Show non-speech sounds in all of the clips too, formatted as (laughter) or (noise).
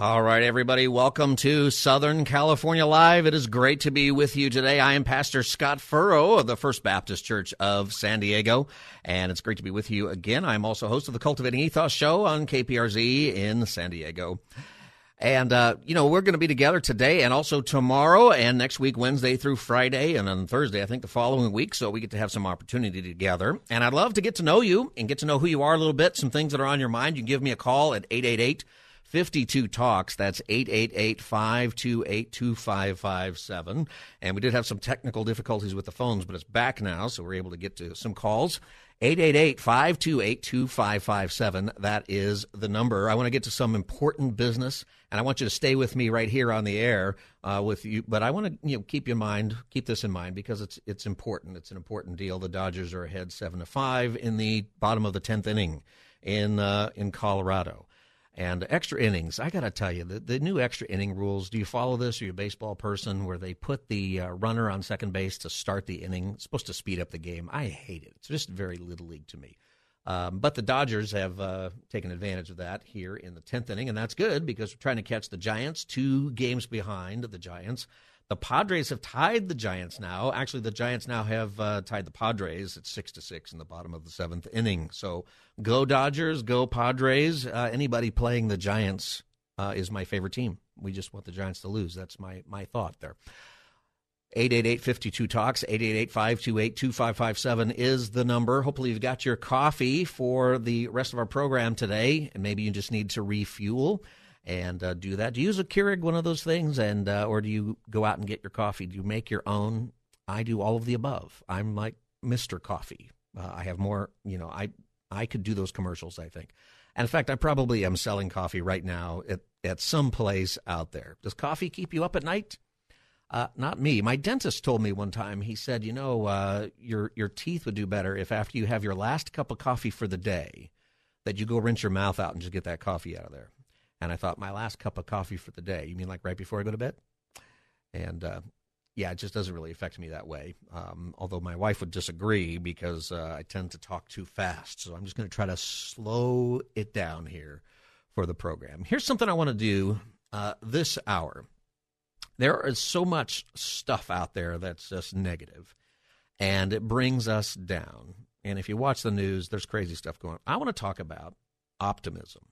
All right, everybody, welcome to Southern California Live. It is great to be with you today. I am Pastor Scott Furrow of the First Baptist Church of San Diego, and it's great to be with you again. I'm also host of the Cultivating Ethos show on KPRZ in San Diego. And, uh, you know, we're going to be together today and also tomorrow and next week, Wednesday through Friday, and on Thursday, I think the following week. So we get to have some opportunity together. And I'd love to get to know you and get to know who you are a little bit, some things that are on your mind. You can give me a call at 888 52 talks. That's 888 528 2557. And we did have some technical difficulties with the phones, but it's back now, so we're able to get to some calls. 888 528 2557. That is the number. I want to get to some important business, and I want you to stay with me right here on the air uh, with you. But I want to you know keep in mind, keep this in mind because it's it's important. It's an important deal. The Dodgers are ahead seven to five in the bottom of the tenth inning in uh, in Colorado. And extra innings, I got to tell you, the, the new extra inning rules, do you follow this? Are you a baseball person where they put the uh, runner on second base to start the inning? It's supposed to speed up the game. I hate it. It's just very little league to me. Um, but the Dodgers have uh, taken advantage of that here in the 10th inning, and that's good because we're trying to catch the Giants, two games behind the Giants. The Padres have tied the Giants now. Actually, the Giants now have uh, tied the Padres at six to six in the bottom of the seventh inning. So go Dodgers, go Padres. Uh, anybody playing the Giants uh, is my favorite team. We just want the Giants to lose. That's my my thought there. 888 talks 888-528-2557 is the number hopefully you've got your coffee for the rest of our program today and maybe you just need to refuel and uh, do that. Do you use a Keurig, one of those things, and uh, or do you go out and get your coffee? Do you make your own? I do all of the above. I'm like Mister Coffee. Uh, I have more. You know, I I could do those commercials. I think, and in fact, I probably am selling coffee right now at at some place out there. Does coffee keep you up at night? Uh, not me. My dentist told me one time. He said, "You know, uh, your your teeth would do better if after you have your last cup of coffee for the day, that you go rinse your mouth out and just get that coffee out of there." And I thought, my last cup of coffee for the day. You mean like right before I go to bed? And uh, yeah, it just doesn't really affect me that way. Um, although my wife would disagree because uh, I tend to talk too fast. So I'm just going to try to slow it down here for the program. Here's something I want to do uh, this hour. There is so much stuff out there that's just negative, and it brings us down. And if you watch the news, there's crazy stuff going on. I want to talk about optimism.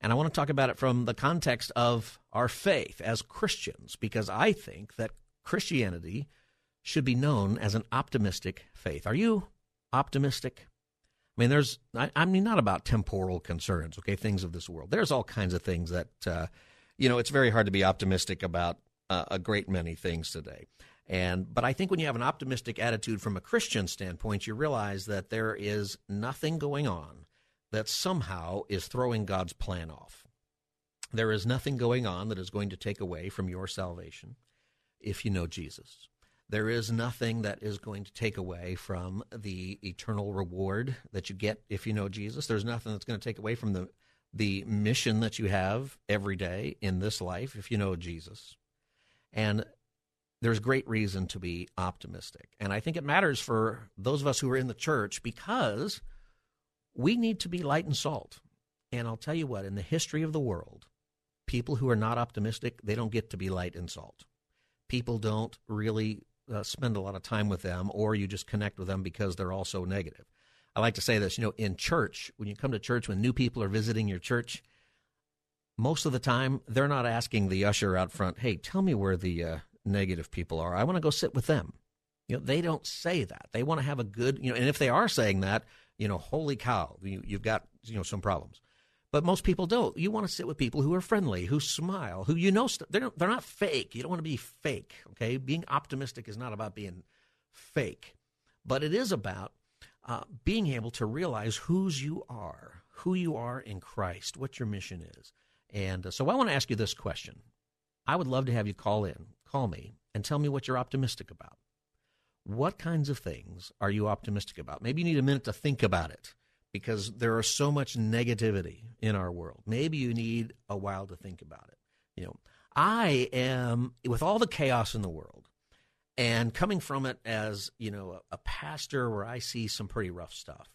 And I want to talk about it from the context of our faith as Christians, because I think that Christianity should be known as an optimistic faith. Are you optimistic? I mean, there's, I, I mean, not about temporal concerns, okay, things of this world. There's all kinds of things that, uh, you know, it's very hard to be optimistic about uh, a great many things today. And but I think when you have an optimistic attitude from a Christian standpoint, you realize that there is nothing going on that somehow is throwing God's plan off. There is nothing going on that is going to take away from your salvation if you know Jesus. There is nothing that is going to take away from the eternal reward that you get if you know Jesus. There's nothing that's going to take away from the the mission that you have every day in this life if you know Jesus. And there's great reason to be optimistic. And I think it matters for those of us who are in the church because we need to be light and salt. And I'll tell you what, in the history of the world, people who are not optimistic, they don't get to be light and salt. People don't really uh, spend a lot of time with them, or you just connect with them because they're all so negative. I like to say this, you know, in church, when you come to church, when new people are visiting your church, most of the time they're not asking the usher out front, "Hey, tell me where the uh, negative people are. I want to go sit with them." You know, they don't say that. They want to have a good, you know, and if they are saying that, you know, holy cow, you, you've got you know some problems. But most people don't. You want to sit with people who are friendly, who smile, who you know st- they're they're not fake. You don't want to be fake. Okay, being optimistic is not about being fake, but it is about uh, being able to realize whose you are, who you are in Christ, what your mission is, And uh, so I want to ask you this question. I would love to have you call in, call me, and tell me what you're optimistic about. What kinds of things are you optimistic about? Maybe you need a minute to think about it because there is so much negativity in our world. Maybe you need a while to think about it. You know, I am with all the chaos in the world and coming from it as, you know, a, a pastor where I see some pretty rough stuff.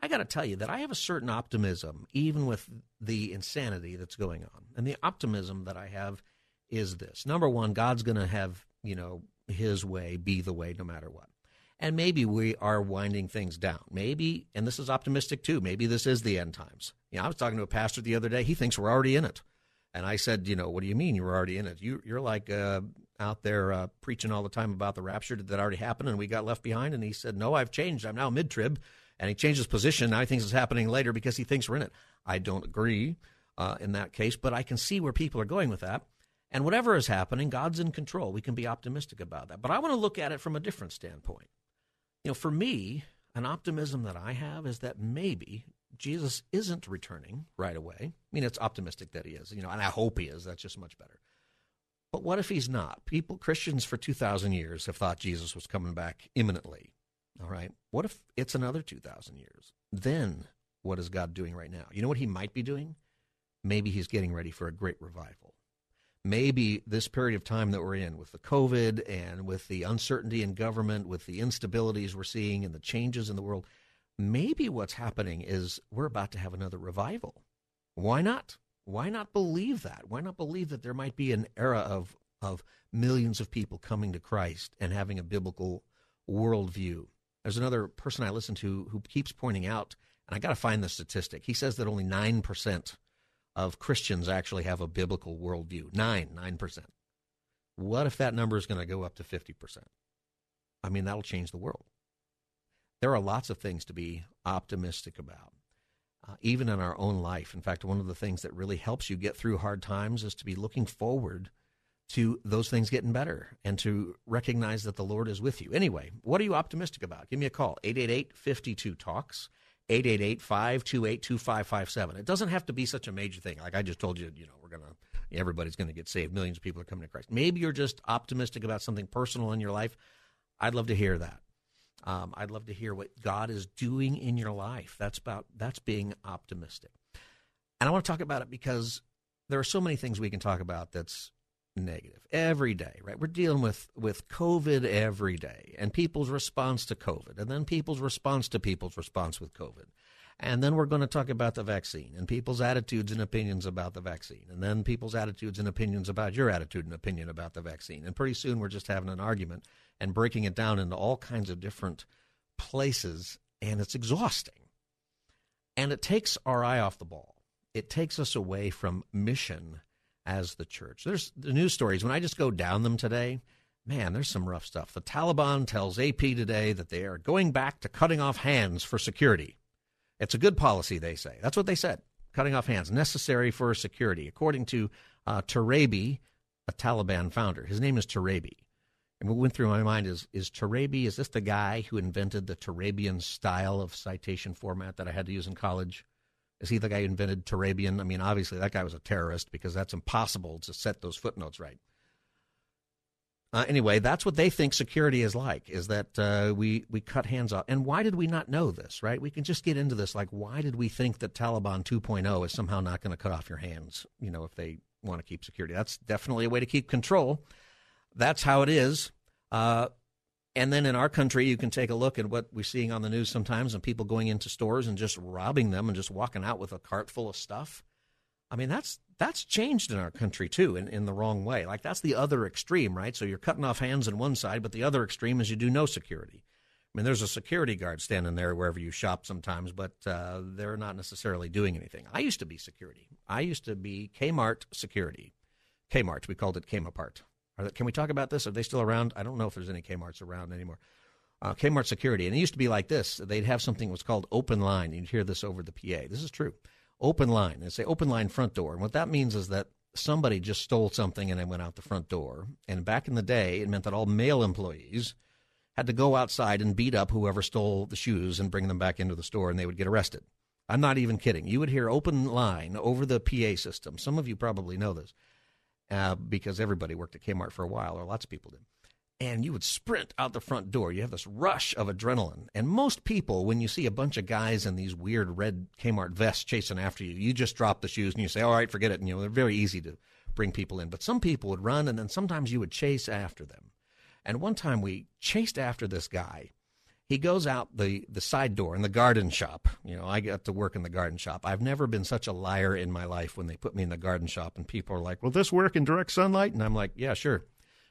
I got to tell you that I have a certain optimism even with the insanity that's going on. And the optimism that I have is this. Number 1, God's going to have, you know, his way be the way no matter what. And maybe we are winding things down. Maybe, and this is optimistic too, maybe this is the end times. You know, I was talking to a pastor the other day. He thinks we're already in it. And I said, you know, what do you mean you're already in it? You, you're like uh, out there uh, preaching all the time about the rapture. Did that already happen and we got left behind? And he said, no, I've changed. I'm now mid trib. And he changed his position. Now he thinks it's happening later because he thinks we're in it. I don't agree uh, in that case, but I can see where people are going with that. And whatever is happening, God's in control. We can be optimistic about that. But I want to look at it from a different standpoint. You know, for me, an optimism that I have is that maybe Jesus isn't returning right away. I mean, it's optimistic that he is, you know, and I hope he is. That's just much better. But what if he's not? People, Christians for 2,000 years have thought Jesus was coming back imminently. All right. What if it's another 2,000 years? Then what is God doing right now? You know what he might be doing? Maybe he's getting ready for a great revival maybe this period of time that we're in with the COVID and with the uncertainty in government, with the instabilities we're seeing and the changes in the world, maybe what's happening is we're about to have another revival. Why not? Why not believe that? Why not believe that there might be an era of, of millions of people coming to Christ and having a biblical worldview? There's another person I listen to who keeps pointing out, and I got to find the statistic. He says that only 9% of Christians actually have a biblical worldview. Nine, nine percent. What if that number is going to go up to 50%? I mean, that'll change the world. There are lots of things to be optimistic about, uh, even in our own life. In fact, one of the things that really helps you get through hard times is to be looking forward to those things getting better and to recognize that the Lord is with you. Anyway, what are you optimistic about? Give me a call, 888 52 Talks. 888-528-2557. It doesn't have to be such a major thing. Like I just told you, you know, we're going to everybody's going to get saved. Millions of people are coming to Christ. Maybe you're just optimistic about something personal in your life. I'd love to hear that. Um, I'd love to hear what God is doing in your life. That's about that's being optimistic. And I want to talk about it because there are so many things we can talk about that's negative every day, right? We're dealing with with COVID every day, and people's response to COVID, and then people's response to people's response with COVID. And then we're going to talk about the vaccine and people's attitudes and opinions about the vaccine. And then people's attitudes and opinions about your attitude and opinion about the vaccine. And pretty soon we're just having an argument and breaking it down into all kinds of different places. And it's exhausting. And it takes our eye off the ball. It takes us away from mission as the church. There's the news stories. When I just go down them today, man, there's some rough stuff. The Taliban tells AP today that they are going back to cutting off hands for security. It's a good policy, they say. That's what they said. Cutting off hands, necessary for security, according to uh, a Taliban founder. His name is Turabi. And what went through my mind is is Turabi, is this the guy who invented the Turabian style of citation format that I had to use in college? Is he the guy who invented Turabian? I mean, obviously that guy was a terrorist because that's impossible to set those footnotes right. Uh, anyway, that's what they think security is like: is that uh, we we cut hands off. And why did we not know this? Right? We can just get into this. Like, why did we think that Taliban 2.0 is somehow not going to cut off your hands? You know, if they want to keep security, that's definitely a way to keep control. That's how it is. Uh, and then in our country, you can take a look at what we're seeing on the news sometimes and people going into stores and just robbing them and just walking out with a cart full of stuff. I mean, that's that's changed in our country too, in, in the wrong way. Like that's the other extreme, right? So you're cutting off hands on one side, but the other extreme is you do no security. I mean, there's a security guard standing there wherever you shop sometimes, but uh, they're not necessarily doing anything. I used to be security. I used to be Kmart security. Kmart, we called it Kmart. They, can we talk about this? Are they still around? I don't know if there's any Kmart's around anymore. Uh, Kmart security, and it used to be like this. They'd have something that was called open line. You'd hear this over the PA. This is true. Open line. They say open line front door, and what that means is that somebody just stole something and then went out the front door. And back in the day, it meant that all male employees had to go outside and beat up whoever stole the shoes and bring them back into the store, and they would get arrested. I'm not even kidding. You would hear open line over the PA system. Some of you probably know this uh, because everybody worked at Kmart for a while, or lots of people did. And you would sprint out the front door. You have this rush of adrenaline. And most people, when you see a bunch of guys in these weird red Kmart vests chasing after you, you just drop the shoes and you say, all right, forget it. And, you know, they're very easy to bring people in. But some people would run, and then sometimes you would chase after them. And one time we chased after this guy he goes out the, the side door in the garden shop. You know, I got to work in the garden shop. I've never been such a liar in my life when they put me in the garden shop and people are like, Will this work in direct sunlight? And I'm like, Yeah, sure.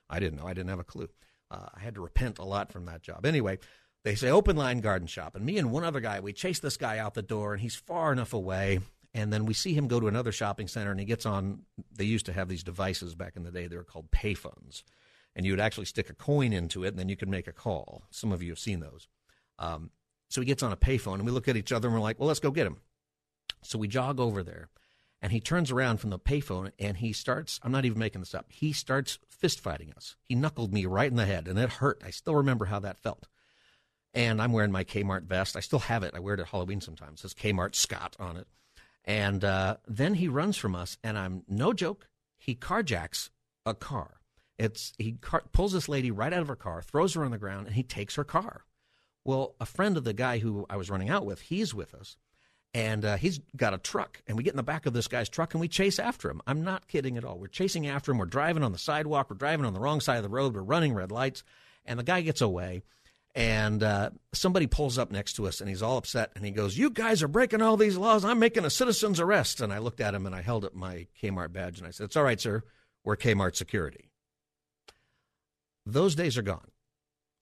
I didn't know. I didn't have a clue. Uh, I had to repent a lot from that job. Anyway, they say open line garden shop. And me and one other guy, we chase this guy out the door and he's far enough away. And then we see him go to another shopping center and he gets on. They used to have these devices back in the day. They were called payphones and you would actually stick a coin into it, and then you could make a call. Some of you have seen those. Um, so he gets on a payphone, and we look at each other, and we're like, "Well, let's go get him." So we jog over there, and he turns around from the payphone, and he starts. I'm not even making this up. He starts fist fighting us. He knuckled me right in the head, and it hurt. I still remember how that felt. And I'm wearing my Kmart vest. I still have it. I wear it at Halloween sometimes. It says Kmart Scott on it. And uh, then he runs from us, and I'm no joke. He carjacks a car. It's he car, pulls this lady right out of her car, throws her on the ground, and he takes her car. Well, a friend of the guy who I was running out with, he's with us, and uh, he's got a truck, and we get in the back of this guy's truck and we chase after him. I'm not kidding at all. We're chasing after him. We're driving on the sidewalk. We're driving on the wrong side of the road. We're running red lights, and the guy gets away. And uh, somebody pulls up next to us, and he's all upset, and he goes, "You guys are breaking all these laws. I'm making a citizen's arrest." And I looked at him, and I held up my Kmart badge, and I said, "It's all right, sir. We're Kmart security." Those days are gone.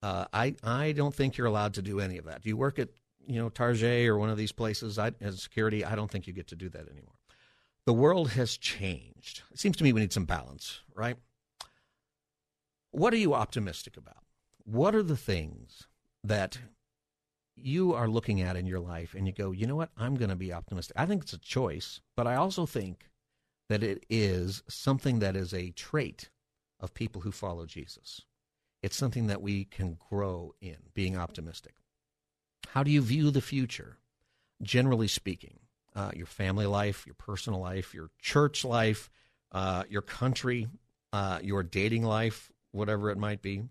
Uh, I I don't think you're allowed to do any of that. Do you work at you know Target or one of these places I, as security? I don't think you get to do that anymore. The world has changed. It seems to me we need some balance, right? What are you optimistic about? What are the things that you are looking at in your life and you go, you know what? I'm going to be optimistic. I think it's a choice, but I also think that it is something that is a trait of people who follow Jesus. It's something that we can grow in, being optimistic. How do you view the future, generally speaking? Uh, your family life, your personal life, your church life, uh, your country, uh, your dating life, whatever it might be,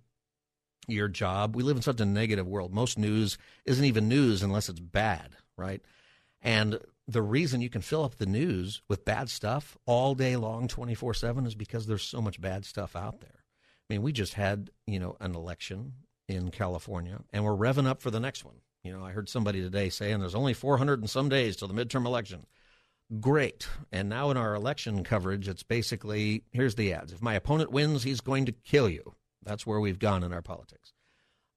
your job. We live in such a negative world. Most news isn't even news unless it's bad, right? And the reason you can fill up the news with bad stuff all day long, 24 7, is because there's so much bad stuff out there. I mean, we just had, you know, an election in California, and we're revving up for the next one. You know, I heard somebody today saying there's only 400 and some days till the midterm election. Great. And now in our election coverage, it's basically here's the ads. If my opponent wins, he's going to kill you. That's where we've gone in our politics.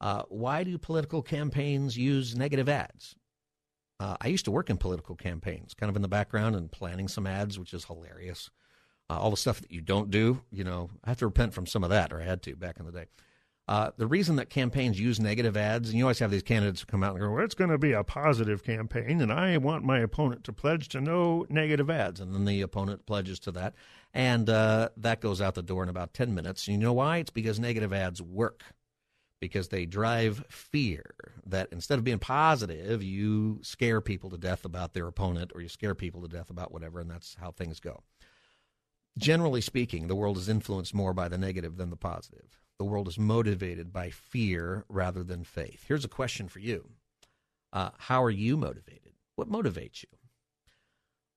Uh, why do political campaigns use negative ads? Uh, I used to work in political campaigns, kind of in the background and planning some ads, which is hilarious uh, all the stuff that you don't do. You know, I have to repent from some of that, or I had to back in the day. Uh, the reason that campaigns use negative ads, and you always have these candidates come out and go, well, it's going to be a positive campaign, and I want my opponent to pledge to no negative ads. And then the opponent pledges to that. And uh, that goes out the door in about 10 minutes. And you know why? It's because negative ads work, because they drive fear that instead of being positive, you scare people to death about their opponent or you scare people to death about whatever, and that's how things go generally speaking, the world is influenced more by the negative than the positive. The world is motivated by fear rather than faith. Here's a question for you uh, How are you motivated? What motivates you?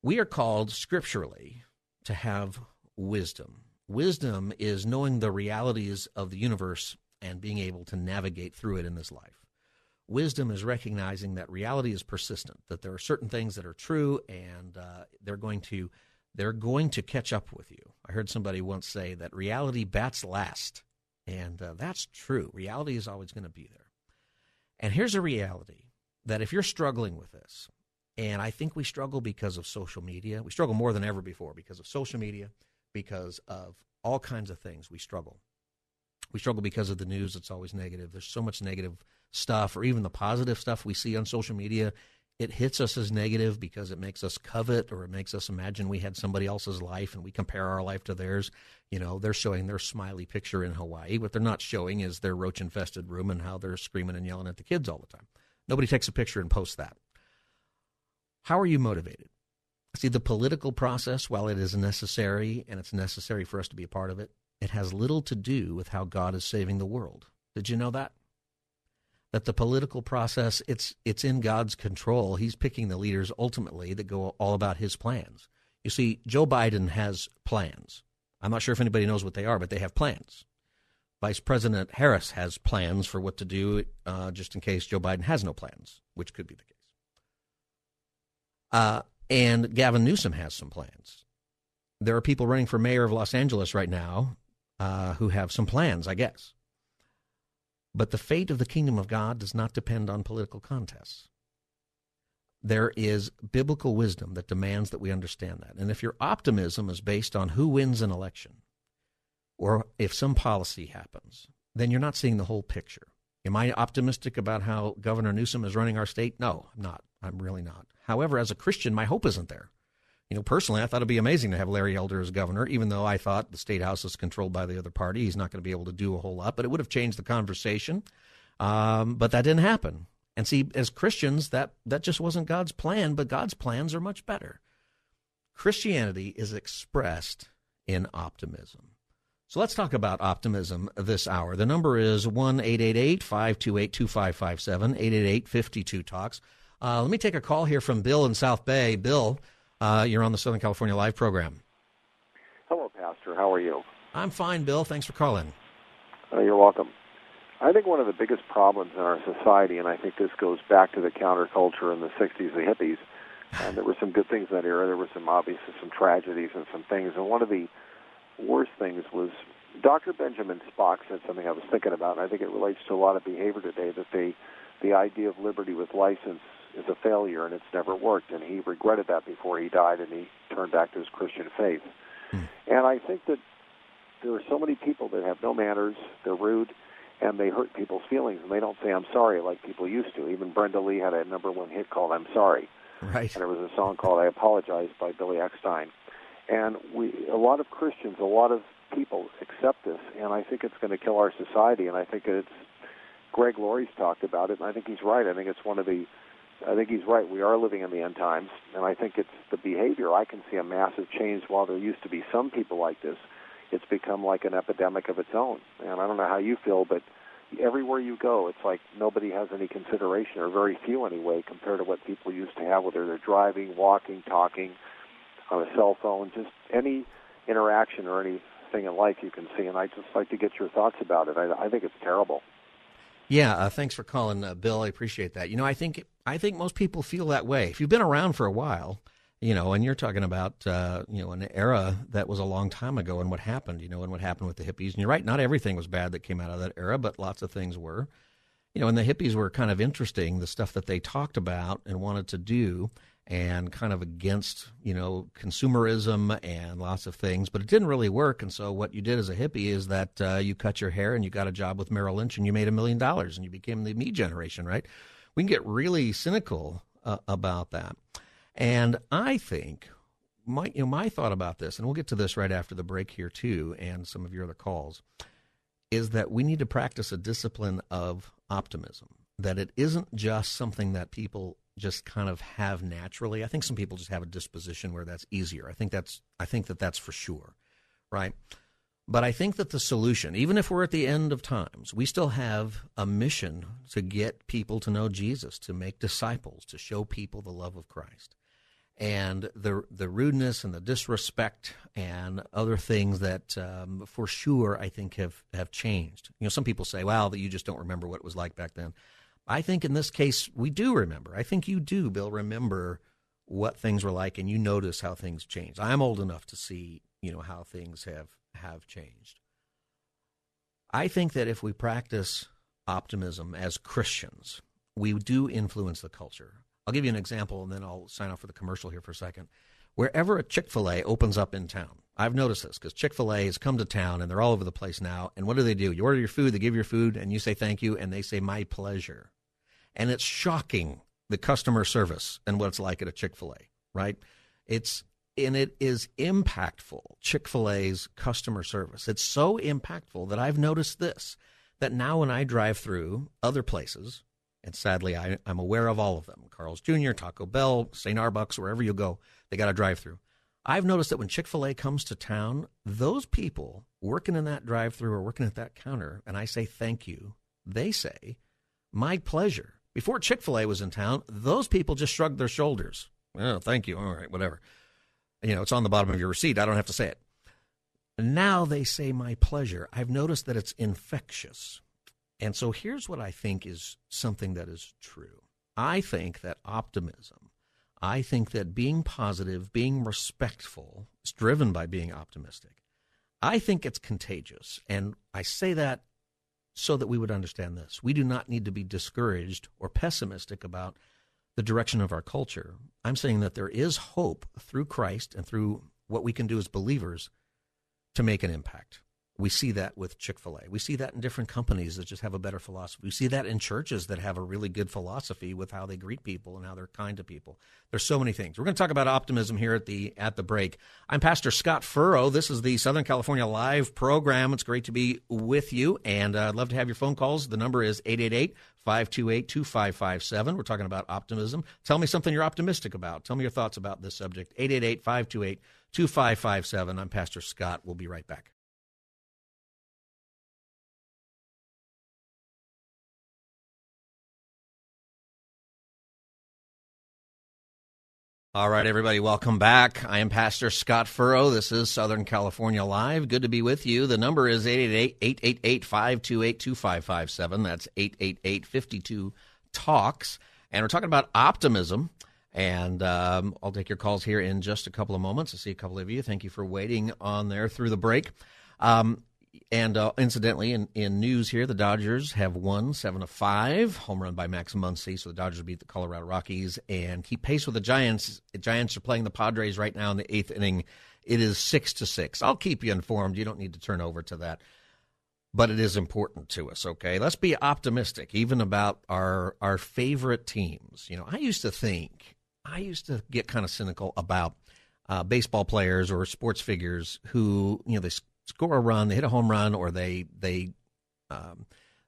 We are called scripturally to have wisdom. Wisdom is knowing the realities of the universe and being able to navigate through it in this life. Wisdom is recognizing that reality is persistent, that there are certain things that are true and uh, they're going to they're going to catch up with you. I heard somebody once say that reality bats last, and uh, that's true. Reality is always going to be there. And here's a reality that if you're struggling with this, and I think we struggle because of social media, we struggle more than ever before because of social media, because of all kinds of things. We struggle. We struggle because of the news. It's always negative. There's so much negative stuff, or even the positive stuff we see on social media it hits us as negative because it makes us covet or it makes us imagine we had somebody else's life and we compare our life to theirs. You know, they're showing their smiley picture in Hawaii. What they're not showing is their roach infested room and how they're screaming and yelling at the kids all the time. Nobody takes a picture and posts that. How are you motivated? See, the political process, while it is necessary and it's necessary for us to be a part of it, it has little to do with how God is saving the world. Did you know that? That the political process, it's it's in God's control. He's picking the leaders ultimately that go all about his plans. You see, Joe Biden has plans. I'm not sure if anybody knows what they are, but they have plans. Vice President Harris has plans for what to do uh, just in case Joe Biden has no plans, which could be the case. Uh, and Gavin Newsom has some plans. There are people running for mayor of Los Angeles right now uh, who have some plans, I guess. But the fate of the kingdom of God does not depend on political contests. There is biblical wisdom that demands that we understand that. And if your optimism is based on who wins an election, or if some policy happens, then you're not seeing the whole picture. Am I optimistic about how Governor Newsom is running our state? No, I'm not. I'm really not. However, as a Christian, my hope isn't there. You know, personally, I thought it'd be amazing to have Larry Elder as governor, even though I thought the state house is controlled by the other party. He's not going to be able to do a whole lot, but it would have changed the conversation. Um, but that didn't happen. And see, as Christians, that, that just wasn't God's plan, but God's plans are much better. Christianity is expressed in optimism. So let's talk about optimism this hour. The number is 1 528 2557, 888 52 Talks. Uh, let me take a call here from Bill in South Bay. Bill, uh, you're on the Southern California Live program. Hello, Pastor. How are you? I'm fine, Bill. Thanks for calling. Uh, you're welcome. I think one of the biggest problems in our society, and I think this goes back to the counterculture in the 60s, the hippies, and there were some good things in that era. There were some, obviously, some tragedies and some things. And one of the worst things was Dr. Benjamin Spock said something I was thinking about, and I think it relates to a lot of behavior today, that they, the idea of liberty with license is a failure and it's never worked. And he regretted that before he died and he turned back to his Christian faith. Hmm. And I think that there are so many people that have no manners, they're rude, and they hurt people's feelings and they don't say I'm sorry like people used to. Even Brenda Lee had a number one hit called I'm Sorry. Right. And there was a song called I Apologize by Billy Eckstine. And we a lot of Christians, a lot of people accept this and I think it's going to kill our society and I think it's Greg Laurie's talked about it and I think he's right. I think it's one of the I think he's right. We are living in the end times, and I think it's the behavior. I can see a massive change. While there used to be some people like this, it's become like an epidemic of its own. And I don't know how you feel, but everywhere you go, it's like nobody has any consideration, or very few anyway, compared to what people used to have, whether they're driving, walking, talking, on a cell phone, just any interaction or anything in life you can see. And I'd just like to get your thoughts about it. I, I think it's terrible. Yeah, uh, thanks for calling, uh, Bill. I appreciate that. You know, I think I think most people feel that way. If you've been around for a while, you know, and you're talking about uh, you know an era that was a long time ago and what happened, you know, and what happened with the hippies. And you're right, not everything was bad that came out of that era, but lots of things were. You know, and the hippies were kind of interesting, the stuff that they talked about and wanted to do and kind of against you know consumerism and lots of things, but it didn't really work. And so what you did as a hippie is that uh, you cut your hair and you got a job with Merrill Lynch and you made a million dollars and you became the me generation, right? We can get really cynical uh, about that, and I think my you know my thought about this, and we'll get to this right after the break here too, and some of your other calls, is that we need to practice a discipline of optimism. That it isn't just something that people just kind of have naturally. I think some people just have a disposition where that's easier. I think that's I think that that's for sure, right? But I think that the solution, even if we're at the end of times, we still have a mission to get people to know Jesus, to make disciples, to show people the love of Christ. And the the rudeness and the disrespect and other things that, um, for sure, I think have have changed. You know, some people say, "Well, that you just don't remember what it was like back then." I think in this case, we do remember. I think you do, Bill, remember what things were like and you notice how things changed. I'm old enough to see, you know, how things have, have changed. I think that if we practice optimism as Christians, we do influence the culture. I'll give you an example and then I'll sign off for the commercial here for a second. Wherever a Chick fil A opens up in town, I've noticed this because Chick fil A has come to town and they're all over the place now. And what do they do? You order your food, they give you your food, and you say thank you, and they say my pleasure and it's shocking the customer service and what it's like at a Chick fil A, right? It's and it is impactful. Chick fil A's customer service. It's so impactful that I've noticed this that now when I drive through other places, And sadly, I, I'm aware of all of them Carl's Jr., Taco Bell, Starbucks, wherever you go, they got a drive through. I've noticed that when Chick fil A comes to town, those people working in that drive through or working at that counter, and I say thank you, they say, my pleasure. Before Chick fil A was in town, those people just shrugged their shoulders. Oh, thank you. All right, whatever. You know, it's on the bottom of your receipt. I don't have to say it. Now they say my pleasure. I've noticed that it's infectious. And so here's what I think is something that is true. I think that optimism, I think that being positive, being respectful, is driven by being optimistic. I think it's contagious. And I say that so that we would understand this. We do not need to be discouraged or pessimistic about the direction of our culture. I'm saying that there is hope through Christ and through what we can do as believers to make an impact. We see that with Chick fil A. We see that in different companies that just have a better philosophy. We see that in churches that have a really good philosophy with how they greet people and how they're kind to people. There's so many things. We're going to talk about optimism here at the at the break. I'm Pastor Scott Furrow. This is the Southern California Live program. It's great to be with you, and uh, I'd love to have your phone calls. The number is 888 528 2557. We're talking about optimism. Tell me something you're optimistic about. Tell me your thoughts about this subject. 888 528 2557. I'm Pastor Scott. We'll be right back. All right, everybody, welcome back. I am Pastor Scott Furrow. This is Southern California Live. Good to be with you. The number is 888-888-528-2557. That's 888-52-TALKS. And we're talking about optimism. And um, I'll take your calls here in just a couple of moments. I see a couple of you. Thank you for waiting on there through the break. Um, and uh, incidentally, in, in news here, the Dodgers have won seven to five, home run by Max Muncy. So the Dodgers beat the Colorado Rockies and keep pace with the Giants. The Giants are playing the Padres right now in the eighth inning. It is six to six. I'll keep you informed. You don't need to turn over to that, but it is important to us. Okay, let's be optimistic, even about our our favorite teams. You know, I used to think, I used to get kind of cynical about uh, baseball players or sports figures who, you know, they score a run, they hit a home run, or they they um,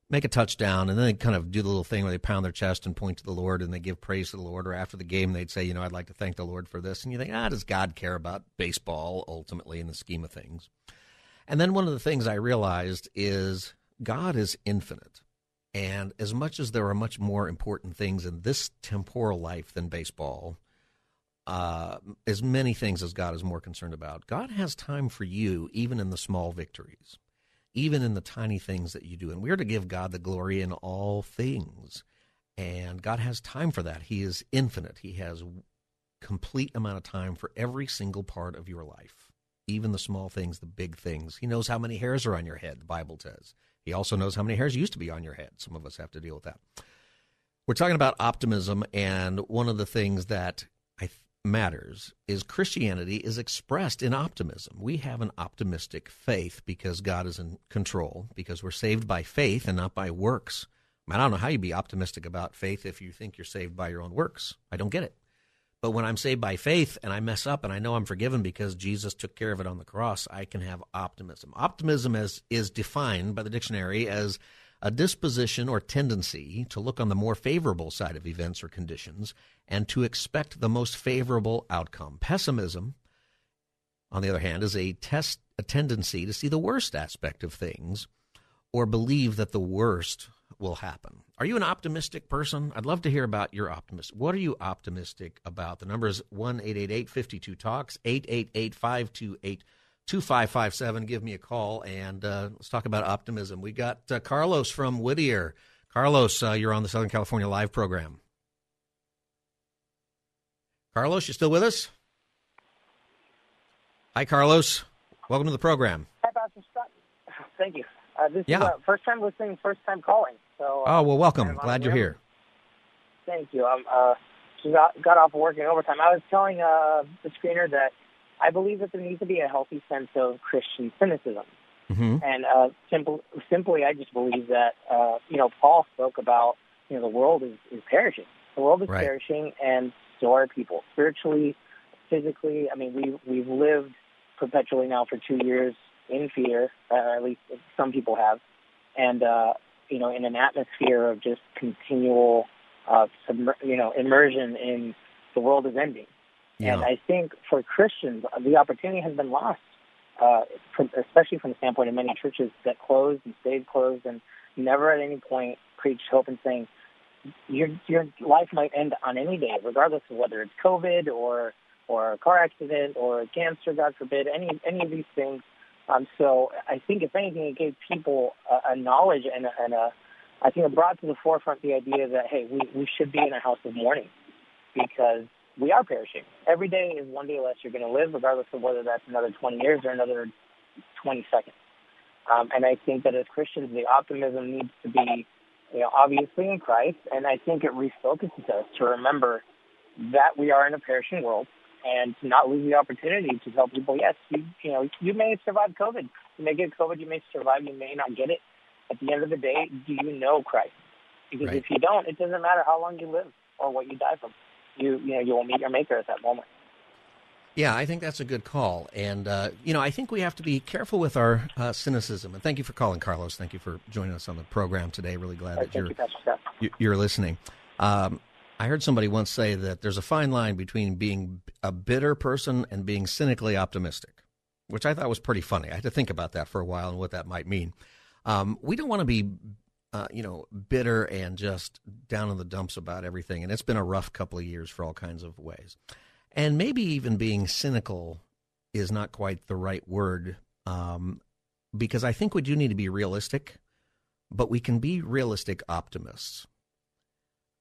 make a touchdown, and then they kind of do the little thing where they pound their chest and point to the Lord and they give praise to the Lord. Or after the game, they'd say, you know, I'd like to thank the Lord for this. And you think, ah, does God care about baseball ultimately in the scheme of things? And then one of the things I realized is God is infinite. And as much as there are much more important things in this temporal life than baseball, uh, as many things as God is more concerned about. God has time for you, even in the small victories, even in the tiny things that you do. And we're to give God the glory in all things. And God has time for that. He is infinite. He has complete amount of time for every single part of your life, even the small things, the big things. He knows how many hairs are on your head, the Bible says. He also knows how many hairs used to be on your head. Some of us have to deal with that. We're talking about optimism, and one of the things that matters is Christianity is expressed in optimism. We have an optimistic faith because God is in control, because we're saved by faith and not by works. I don't know how you'd be optimistic about faith if you think you're saved by your own works. I don't get it. But when I'm saved by faith and I mess up and I know I'm forgiven because Jesus took care of it on the cross, I can have optimism. Optimism is, is defined by the dictionary as a disposition or tendency to look on the more favorable side of events or conditions and to expect the most favorable outcome. Pessimism, on the other hand, is a test a tendency to see the worst aspect of things or believe that the worst will happen. Are you an optimistic person? I'd love to hear about your optimism. What are you optimistic about? The number is 1 52 Talks, 888 528 2557. Give me a call and uh, let's talk about optimism. We got uh, Carlos from Whittier. Carlos, uh, you're on the Southern California Live program. Carlos, you still with us? Hi, Carlos. Welcome to the program. Hi, Pastor Scott. (sighs) Thank you. Uh, this yeah. is uh, first time listening, first time calling. So. Uh, oh well, welcome. Glad you're here. Thank you. I'm uh, got got off work in overtime. I was telling uh, the screener that I believe that there needs to be a healthy sense of Christian cynicism. Mm-hmm. And uh, simple, simply, I just believe that uh, you know Paul spoke about you know the world is, is perishing. The world is right. perishing, and so are people spiritually, physically. I mean, we we've lived perpetually now for two years in fear. Uh, at least some people have, and uh, you know, in an atmosphere of just continual, uh, submer- you know, immersion in the world is ending. And I think for Christians, the opportunity has been lost, uh, from, especially from the standpoint of many churches that closed and stayed closed and never at any point preached hope and saying, your your life might end on any day, regardless of whether it's COVID or or a car accident or cancer, God forbid, any any of these things. Um, so I think if anything, it gave people a, a knowledge and a, and a I think it brought to the forefront the idea that hey, we we should be in a house of mourning because we are perishing. Every day is one day less you're going to live, regardless of whether that's another 20 years or another 20 seconds. Um, and I think that as Christians, the optimism needs to be you know, obviously in Christ, and I think it refocuses us to remember that we are in a perishing world and to not lose the opportunity to tell people, yes, you, you know, you may survive COVID. You may get COVID, you may survive, you may not get it. At the end of the day, do you know Christ? Because Right. if you don't, it doesn't matter how long you live or what you die from. You, you know, you will meet your Maker at that moment. Yeah, I think that's a good call. And, uh, you know, I think we have to be careful with our uh, cynicism. And thank you for calling, Carlos. Thank you for joining us on the program today. Really glad right, that you're, you, Pastor Scott. you- you're listening. Um, I heard somebody once say that there's a fine line between being a bitter person and being cynically optimistic, which I thought was pretty funny. I had to think about that for a while and what that might mean. Um, we don't want to be, uh, you know, bitter and just down in the dumps about everything. And it's been a rough couple of years for all kinds of ways. And maybe even being cynical is not quite the right word um, because I think we do need to be realistic, but we can be realistic optimists.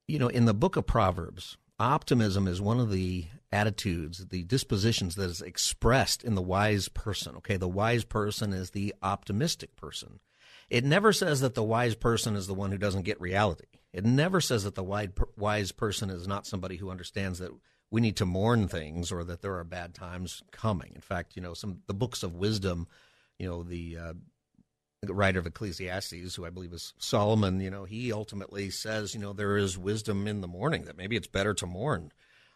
You know, in the book of Proverbs, optimism is one of the attitudes, the dispositions that is expressed in the wise person. Okay, the wise person is the optimistic person. It never says that the wise person is the one who doesn't get reality. It never says that the wise person is not somebody who understands that we need to mourn things or that there are bad times coming. In fact, you know, some the books of wisdom, you know, the uh, the writer of Ecclesiastes, who I believe is Solomon, you know, he ultimately says, you know, there is wisdom in the mourning, that maybe it's better to mourn.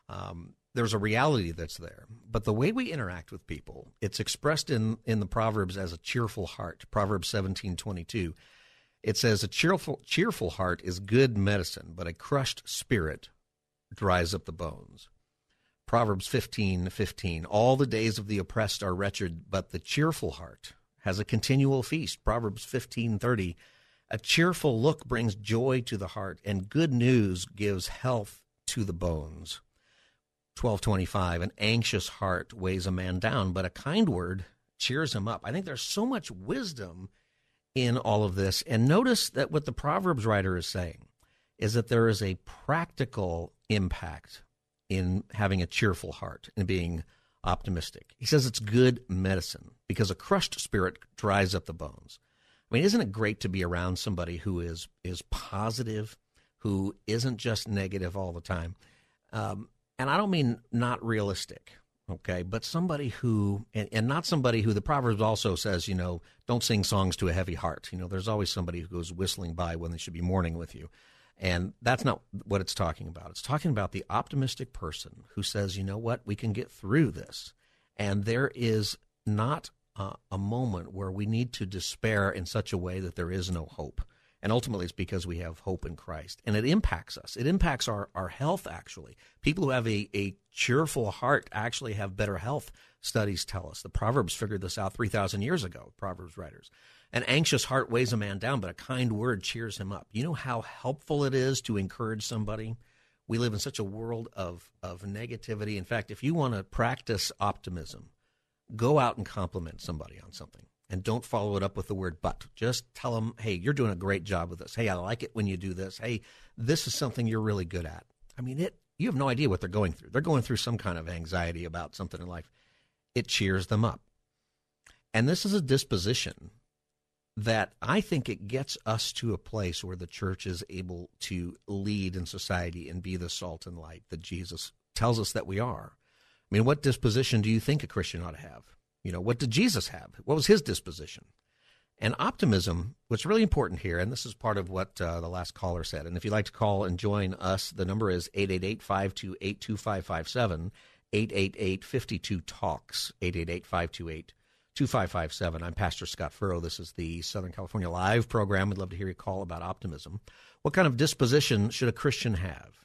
Um, there's a reality that's there. But the way we interact with people, it's expressed in, in the Proverbs as a cheerful heart. Proverbs seventeen twenty two. It says, A cheerful, cheerful heart is good medicine, but a crushed spirit dries up the bones. Proverbs fifteen fifteen. All the days of the oppressed are wretched, but the cheerful heart has a continual feast. Proverbs fifteen thirty. A cheerful look brings joy to the heart, and good news gives health to the bones. 1225 an anxious heart weighs a man down but a kind word cheers him up. I think there's so much wisdom in all of this. And notice that what the proverbs writer is saying is that there is a practical impact in having a cheerful heart and being optimistic. He says it's good medicine because a crushed spirit dries up the bones. I mean isn't it great to be around somebody who is is positive who isn't just negative all the time? Um, and I don't mean not realistic, okay, but somebody who, and, and not somebody who the Proverbs also says, you know, don't sing songs to a heavy heart. You know, there's always somebody who goes whistling by when they should be mourning with you. And that's not what it's talking about. It's talking about the optimistic person who says, you know what, we can get through this. And there is not uh, a moment where we need to despair in such a way that there is no hope. And ultimately, it's because we have hope in Christ. And it impacts us. It impacts our, our health, actually. People who have a, a cheerful heart actually have better health, studies tell us. The Proverbs figured this out 3,000 years ago, Proverbs writers. An anxious heart weighs a man down, but a kind word cheers him up. You know how helpful it is to encourage somebody? We live in such a world of, of negativity. In fact, if you want to practice optimism, go out and compliment somebody on something and don't follow it up with the word but. Just tell them, hey, you're doing a great job with this. Hey, I like it when you do this. Hey, this is something you're really good at. I mean, it. You have no idea what they're going through. They're going through some kind of anxiety about something in life. It cheers them up. And this is a disposition that I think it gets us to a place where the church is able to lead in society and be the salt and light that Jesus tells us that we are. I mean, what disposition do you think a Christian ought to have? You know, what did Jesus have? What was his disposition? And optimism, what's really important here, and this is part of what uh, the last caller said. And if you'd like to call and join us, the number is 888 528 2557, 888 52 Talks, 888 528 2557. I'm Pastor Scott Furrow. This is the Southern California Live program. We'd love to hear you call about optimism. What kind of disposition should a Christian have?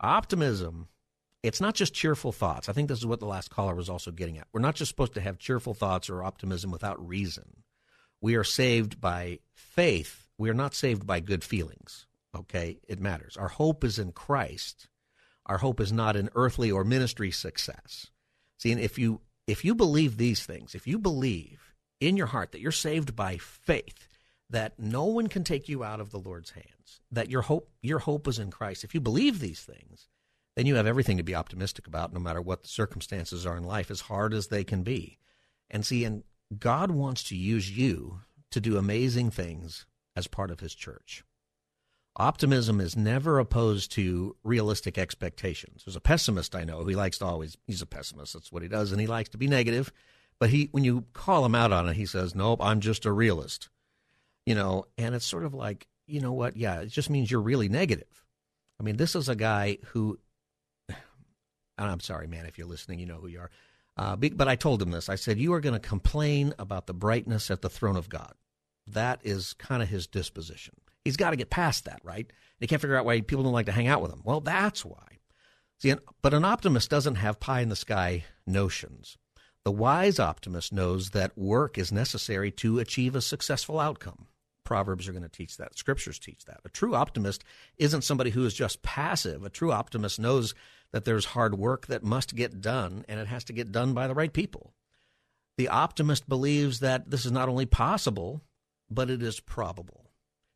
Optimism, it's not just cheerful thoughts. I think this is what the last caller was also getting at. We're not just supposed to have cheerful thoughts or optimism without reason. We are saved by faith. We are not saved by good feelings. Okay? It matters. Our hope is in Christ. Our hope is not in earthly or ministry success. See, and if you if you believe these things, if you believe in your heart that you're saved by faith, that no one can take you out of the Lord's hands, that your hope your hope is in Christ. If you believe these things, then you have everything to be optimistic about no matter what the circumstances are in life as hard as they can be. And see and God wants to use you to do amazing things as part of his church. Optimism is never opposed to realistic expectations. There's a pessimist I know. He likes to always he's a pessimist. That's what he does, and he likes to be negative. But he when you call him out on it, he says, "Nope, I'm just a realist." You know, and it's sort of like, you know what? Yeah, it just means you're really negative. I mean, this is a guy who. I'm sorry, man, if you're listening, you know who you are. Uh, but I told him this. I said, You are going to complain about the brightness at the throne of God. That is kind of his disposition. He's got to get past that, right? He can't figure out why people don't like to hang out with him. Well, that's why. See, but an optimist doesn't have pie in the sky notions. The wise optimist knows that work is necessary to achieve a successful outcome. Proverbs are going to teach that. Scriptures teach that. A true optimist isn't somebody who is just passive. A true optimist knows that there's hard work that must get done, and it has to get done by the right people. The optimist believes that this is not only possible, but it is probable.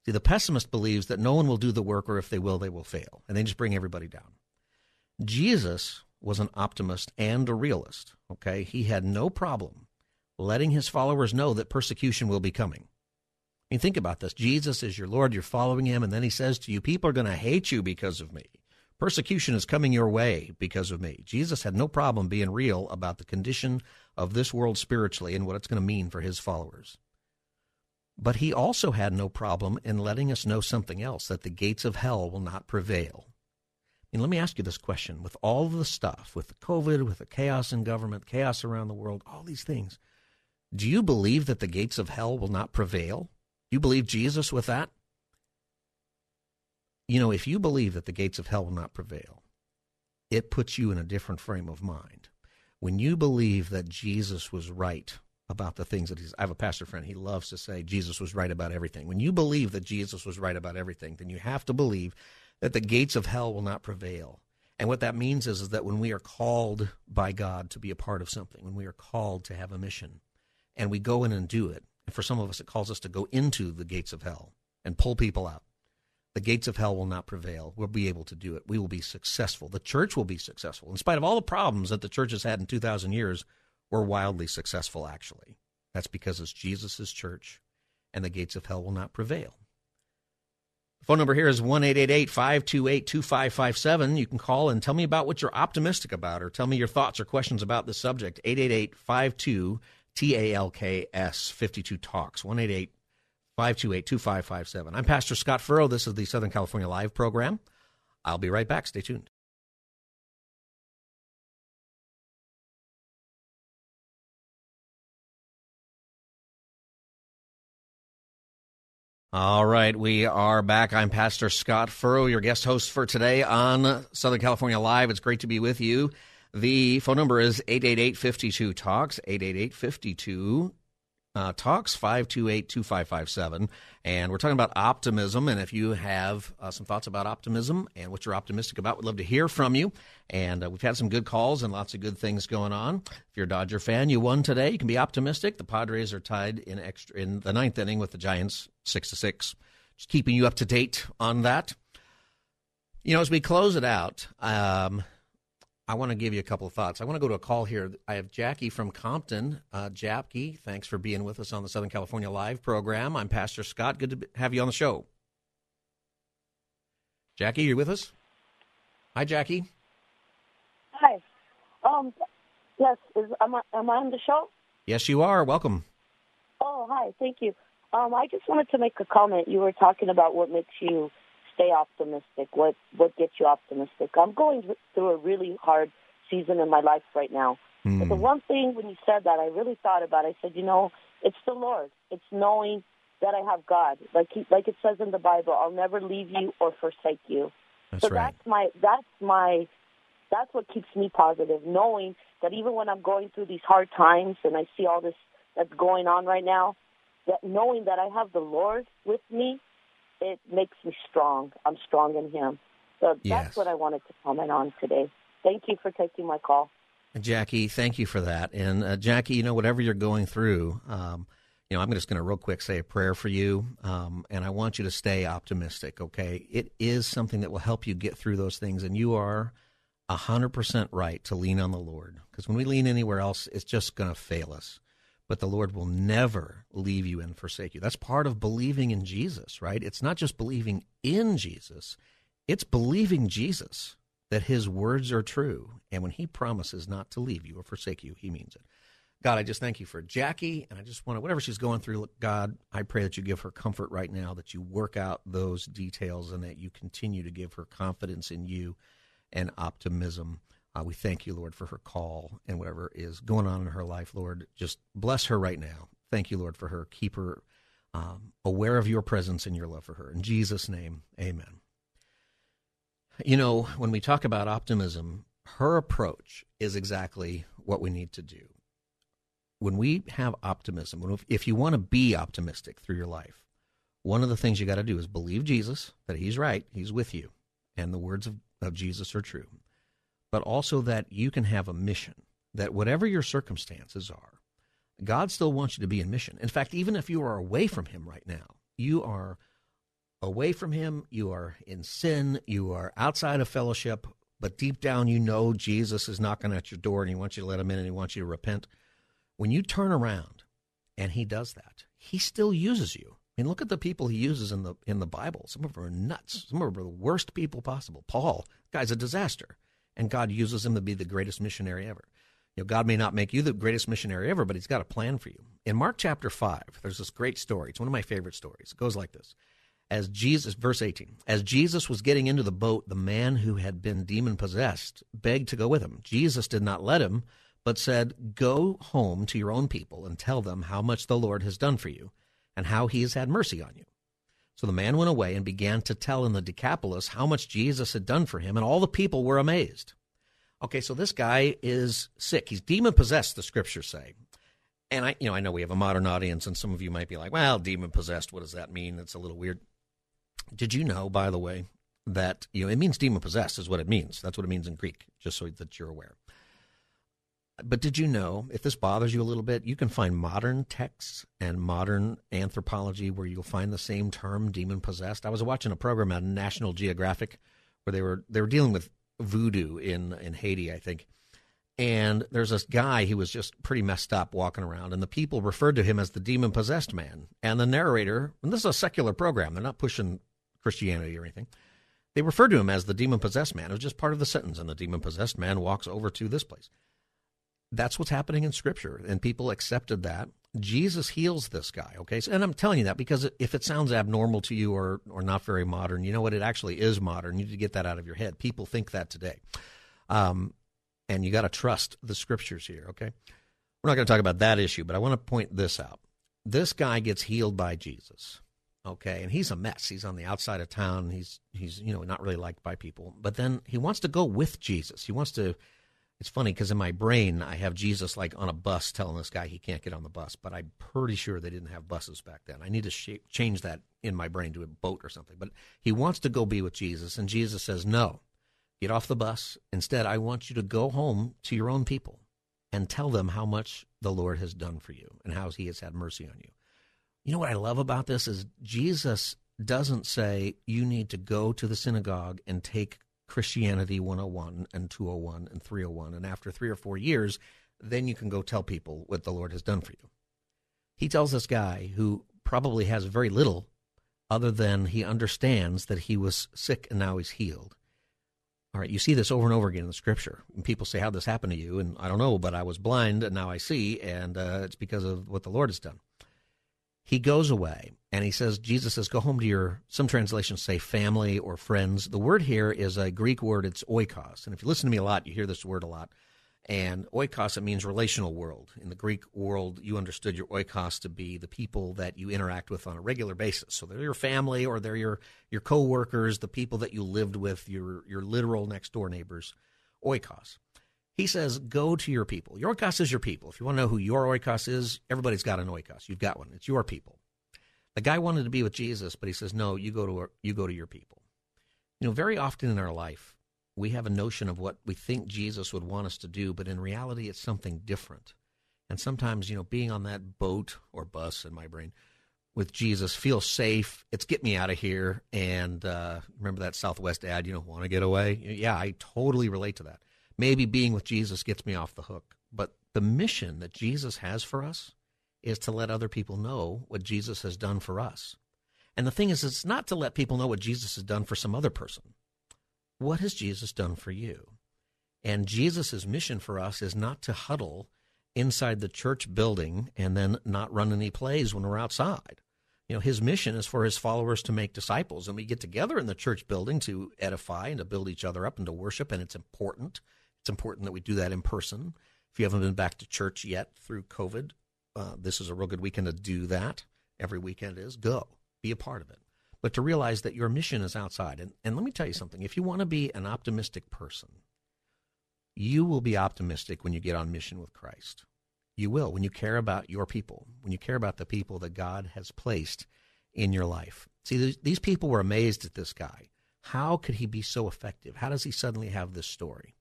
See, the pessimist believes that no one will do the work, or if they will, they will fail, and they just bring everybody down. Jesus was an optimist and a realist. Okay, he had no problem letting his followers know that persecution will be coming. I mean, think about this. Jesus is your Lord, you're following him, and then he says to you, People are going to hate you because of me. Persecution is coming your way because of me. Jesus had no problem being real about the condition of this world spiritually and what it's going to mean for his followers. But he also had no problem in letting us know something else that the gates of hell will not prevail. And let me ask you this question with all the stuff, with the COVID, with the chaos in government, chaos around the world, all these things, do you believe that the gates of hell will not prevail? Do you believe Jesus with that? You know, if you believe that the gates of hell will not prevail, it puts you in a different frame of mind. When you believe that Jesus was right about the things that he's. I have a pastor friend. He loves to say Jesus was right about everything. When you believe that Jesus was right about everything, then you have to believe that the gates of hell will not prevail. And what that means is, is that when we are called by God to be a part of something, when we are called to have a mission, and we go in and do it, and for some of us, it calls us to go into the gates of hell and pull people out. The gates of hell will not prevail. We'll be able to do it. We will be successful. The church will be successful. In spite of all the problems that the church has had in 2,000 years, we're wildly successful, actually. That's because it's Jesus' church, and the gates of hell will not prevail. The phone number here is 1 528 2557. You can call and tell me about what you're optimistic about, or tell me your thoughts or questions about this subject. 888 52 TALKS 52 Talks. 1 528 2557. I'm Pastor Scott Furrow. This is the Southern California Live program. I'll be right back. Stay tuned. All right, we are back. I'm Pastor Scott Furrow, your guest host for today on Southern California Live. It's great to be with you. The phone number is 888 Talks, 888 uh, Talks, 528 2557. And we're talking about optimism. And if you have uh, some thoughts about optimism and what you're optimistic about, we'd love to hear from you. And uh, we've had some good calls and lots of good things going on. If you're a Dodger fan, you won today. You can be optimistic. The Padres are tied in extra in the ninth inning with the Giants, six to six. Just keeping you up to date on that. You know, as we close it out, um, I want to give you a couple of thoughts. I want to go to a call here. I have Jackie from Compton. Uh, Jackie, thanks for being with us on the Southern California Live program. I'm Pastor Scott. Good to have you on the show. Jackie, you're with us? Hi, Jackie. Hi. Um, yes, is am I, am I on the show? Yes, you are. Welcome. Oh, hi. Thank you. Um, I just wanted to make a comment. You were talking about what makes you stay optimistic? What what gets you optimistic? I'm going through a really hard season in my life right now. Mm. But the one thing when you said that, I really thought about. It. I said, you know, it's the Lord. It's knowing that I have God. Like he, like it says in the Bible, I'll never leave you or forsake you. That's so right. that's my that's my that's what keeps me positive, knowing that even when I'm going through these hard times and I see all this that's going on right now, that knowing that I have the Lord with me, it makes me strong. I'm strong in Him. So Yes. that's what I wanted to comment on today. Thank you for taking my call. Jackie, thank you for that. And uh, Jackie, you know, whatever you're going through, um, you know, I'm just going to real quick say a prayer for you, um, and I want you to stay optimistic. Okay, it is something that will help you get through those things, and you are hundred percent right to lean on the Lord because when we lean anywhere else, it's just going to fail us. But the Lord will never leave you and forsake you. That's part of believing in Jesus, right? It's not just believing in Jesus; it's believing Jesus that his words are true. And when he promises not to leave you or forsake you, he means it. God, I just thank you for Jackie. And I just want to, whatever she's going through, God, I pray that you give her comfort right now, that you work out those details and that you continue to give her confidence in you and optimism. Uh, we thank you, Lord, for her call and whatever is going on in her life, Lord. Just bless her right now. Thank you, Lord, for her. Keep her um, aware of your presence and your love for her. In Jesus' name, amen. You know, when we talk about optimism, her approach is exactly what we need to do. When we have optimism, if you want to be optimistic through your life, one of the things you got to do is believe Jesus, that he's right, he's with you, and the words of, of Jesus are true, but also that you can have a mission, that whatever your circumstances are, God still wants you to be in mission. In fact, even if you are away from him right now, you are away from him, you are in sin, you are outside of fellowship, but deep down you know Jesus is knocking at your door and he wants you to let him in and he wants you to repent. When you turn around and he does that, he still uses you. I mean, look at the people he uses in the in the Bible. Some of them are nuts. Some of them are the worst people possible. Paul, guy's a disaster, and God uses him to be the greatest missionary ever. You know, God may not make you the greatest missionary ever, but He's got a plan for you. In Mark chapter five, there's this great story. It's one of my favorite stories. It goes like this: As Jesus, verse 18, as Jesus was getting into the boat, the man who had been demon possessed begged to go with him. Jesus did not let him, but said, "Go home to your own people and tell them how much the Lord has done for you." and how he has had mercy on you. So the man went away and began to tell in the Decapolis how much Jesus had done for him, and all the people were amazed. Okay, so this guy is sick. He's demon possessed, the scriptures say. And I, you know, I know we have a modern audience, and some of you might be like, "Well, demon possessed. What does that mean?" It's a little weird. Did you know, by the way, that you know it means demon possessed is what it means. That's what it means in Greek, just so that you're aware. But did you know, if this bothers you a little bit, you can find modern texts and modern anthropology where you'll find the same term, demon possessed. I was watching a program on National Geographic where they were they were dealing with voodoo in in Haiti, I think. And there's this guy who was just pretty messed up walking around, and the people referred to him as the demon possessed man. And the narrator, and this is a secular program, they're not pushing Christianity or anything. They referred to him as the demon possessed man. It was just part of the sentence, and the demon possessed man walks over to this place that's what's happening in scripture and people accepted that. Jesus heals this guy okay? So, and i'm telling you that because if it sounds abnormal to you or or not very modern you know what? It actually is modern. You need to get that out of your head. People think that today. Um, and you got to trust the scriptures here okay? We're not going to talk about that issue but i want to point this out. This guy gets healed by jesus okay? And he's a mess. He's on the outside of town. He's he's you know not really liked by people. But then he wants to go with jesus. He wants to it's funny because in my brain I have Jesus like on a bus telling this guy he can't get on the bus, but I'm pretty sure they didn't have buses back then. I need to sh- change that in my brain to a boat or something. But he wants to go be with Jesus, and Jesus says, "No, get off the bus. Instead, I want you to go home to your own people and tell them how much the Lord has done for you and how He has had mercy on you." You know what I love about this is Jesus doesn't say you need to go to the synagogue and take Christianity 101 and 201 and 301. And after three or four years, then you can go tell people what the Lord has done for you. He tells this guy who probably has very little other than he understands that he was sick and now he's healed. All right, you see this over and over again in the scripture. And people say, How'd this happen to you? And I don't know, but I was blind and now I see, and uh, it's because of what the Lord has done. He goes away and he says, Jesus says, go home to your, some translations say family or friends. The word here is a Greek word, it's oikos. And if you listen to me a lot, you hear this word a lot. And oikos, it means relational world. In the Greek world, you understood your oikos to be the people that you interact with on a regular basis. So they're your family or they're your, your coworkers, the people that you lived with, your, your literal next door neighbors. Oikos. He says, go to your people. Your oikos is your people. If you want to know who your oikos is, everybody's got an oikos. You've got one. It's your people. The guy wanted to be with Jesus, but he says, no, you go to, you go to your people. You know, very often in our life, we have a notion of what we think Jesus would want us to do, but in reality, it's something different. And sometimes, you know, being on that boat or bus in my brain with Jesus feels safe. It's get me out of here. And uh, remember that Southwest ad, you know, want to get away? Yeah, I totally relate to that. Maybe being with Jesus gets me off the hook. But the mission that Jesus has for us is to let other people know what Jesus has done for us. And the thing is, it's not to let people know what Jesus has done for some other person. What has Jesus done for you? And Jesus' mission for us is not to huddle inside the church building and then not run any plays when we're outside. You know, his mission is for his followers to make disciples, and we get together in the church building to edify and to build each other up and to worship, and it's important. It's important that we do that in person. If you haven't been back to church yet through COVID, uh, this is a real good weekend to do that. Every weekend is go, be a part of it but to realize that your mission is outside. And, and let me tell you something if you want to be an optimistic person, you will be optimistic when you get on mission with Christ. You will, when you care about your people, when you care about the people that God has placed in your life. See, these people were amazed at this guy. How could he be so effective? How does he suddenly have this story?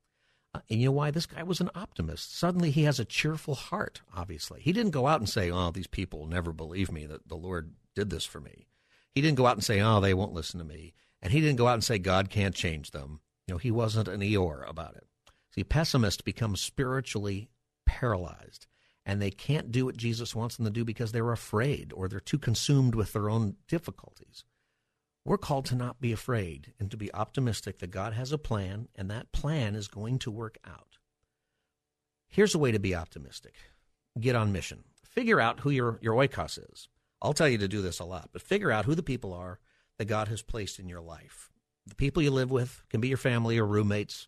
Uh, and you know why? This guy was an optimist. Suddenly he has a cheerful heart, obviously. He didn't go out and say, Oh, these people never believe me that the Lord did this for me. He didn't go out and say, "Oh, they won't listen to me," and he didn't go out and say, "God can't change them." You know, he wasn't an Eeyore about it. See, pessimists become spiritually paralyzed, and they can't do what Jesus wants them to do because they're afraid or they're too consumed with their own difficulties. We're called to not be afraid and to be optimistic that God has a plan, and that plan is going to work out. Here's a way to be optimistic get on mission. Figure out who your, your oikos is. I'll tell you to do this a lot, but figure out who the people are that God has placed in your life. The people you live with can be your family or roommates,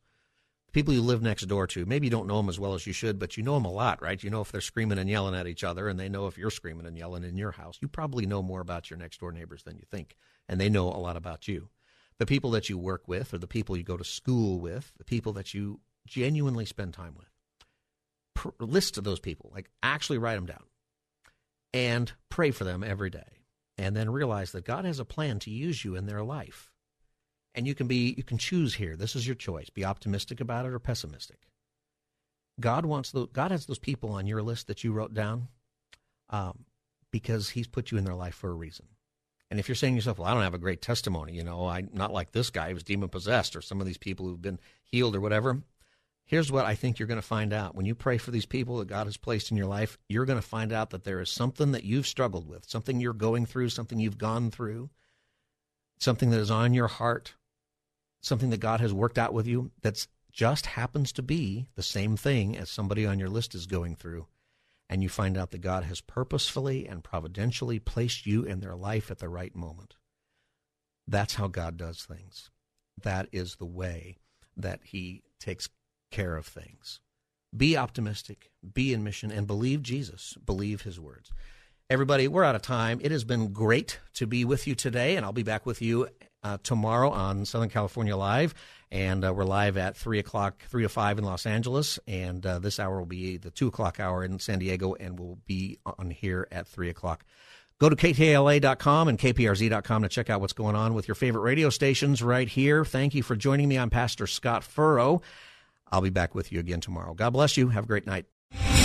people you live next door to. Maybe you don't know them as well as you should, but you know them a lot, right? You know if they're screaming and yelling at each other, and they know if you're screaming and yelling in your house. You probably know more about your next door neighbors than you think, and they know a lot about you. The people that you work with, or the people you go to school with, the people that you genuinely spend time with. list those people, like actually write them down and pray for them every day. And then realize that God has a plan to use you in their life. And you can be you can choose here. This is your choice. Be optimistic about it or pessimistic. God wants the God has those people on your list that you wrote down um, because He's put you in their life for a reason. And if you're saying to yourself, "Well, I don't have a great testimony," you know, I'm not like this guy who was demon possessed, or some of these people who've been healed or whatever. Here's what I think you're going to find out. When you pray for these people that God has placed in your life, you're going to find out that there is something that you've struggled with, something you're going through, something you've gone through, something that is on your heart, something that God has worked out with you that just happens to be the same thing as somebody on your list is going through. And you find out that God has purposefully and providentially placed you in their life at the right moment. That's how God does things. That is the way that He takes care of things. Be optimistic, be in mission, and believe Jesus. Believe his words. Everybody, we're out of time. It has been great to be with you today, and I'll be back with you uh, tomorrow on Southern California Live. And uh, we're live at 3 o'clock, 3 to 5 in Los Angeles. And uh, this hour will be the 2 o'clock hour in San Diego, and we'll be on here at 3 o'clock. Go to KKLA.com and KPRZ.com to check out what's going on with your favorite radio stations right here. Thank you for joining me. I'm Pastor Scott Furrow. I'll be back with you again tomorrow. God bless you. Have a great night.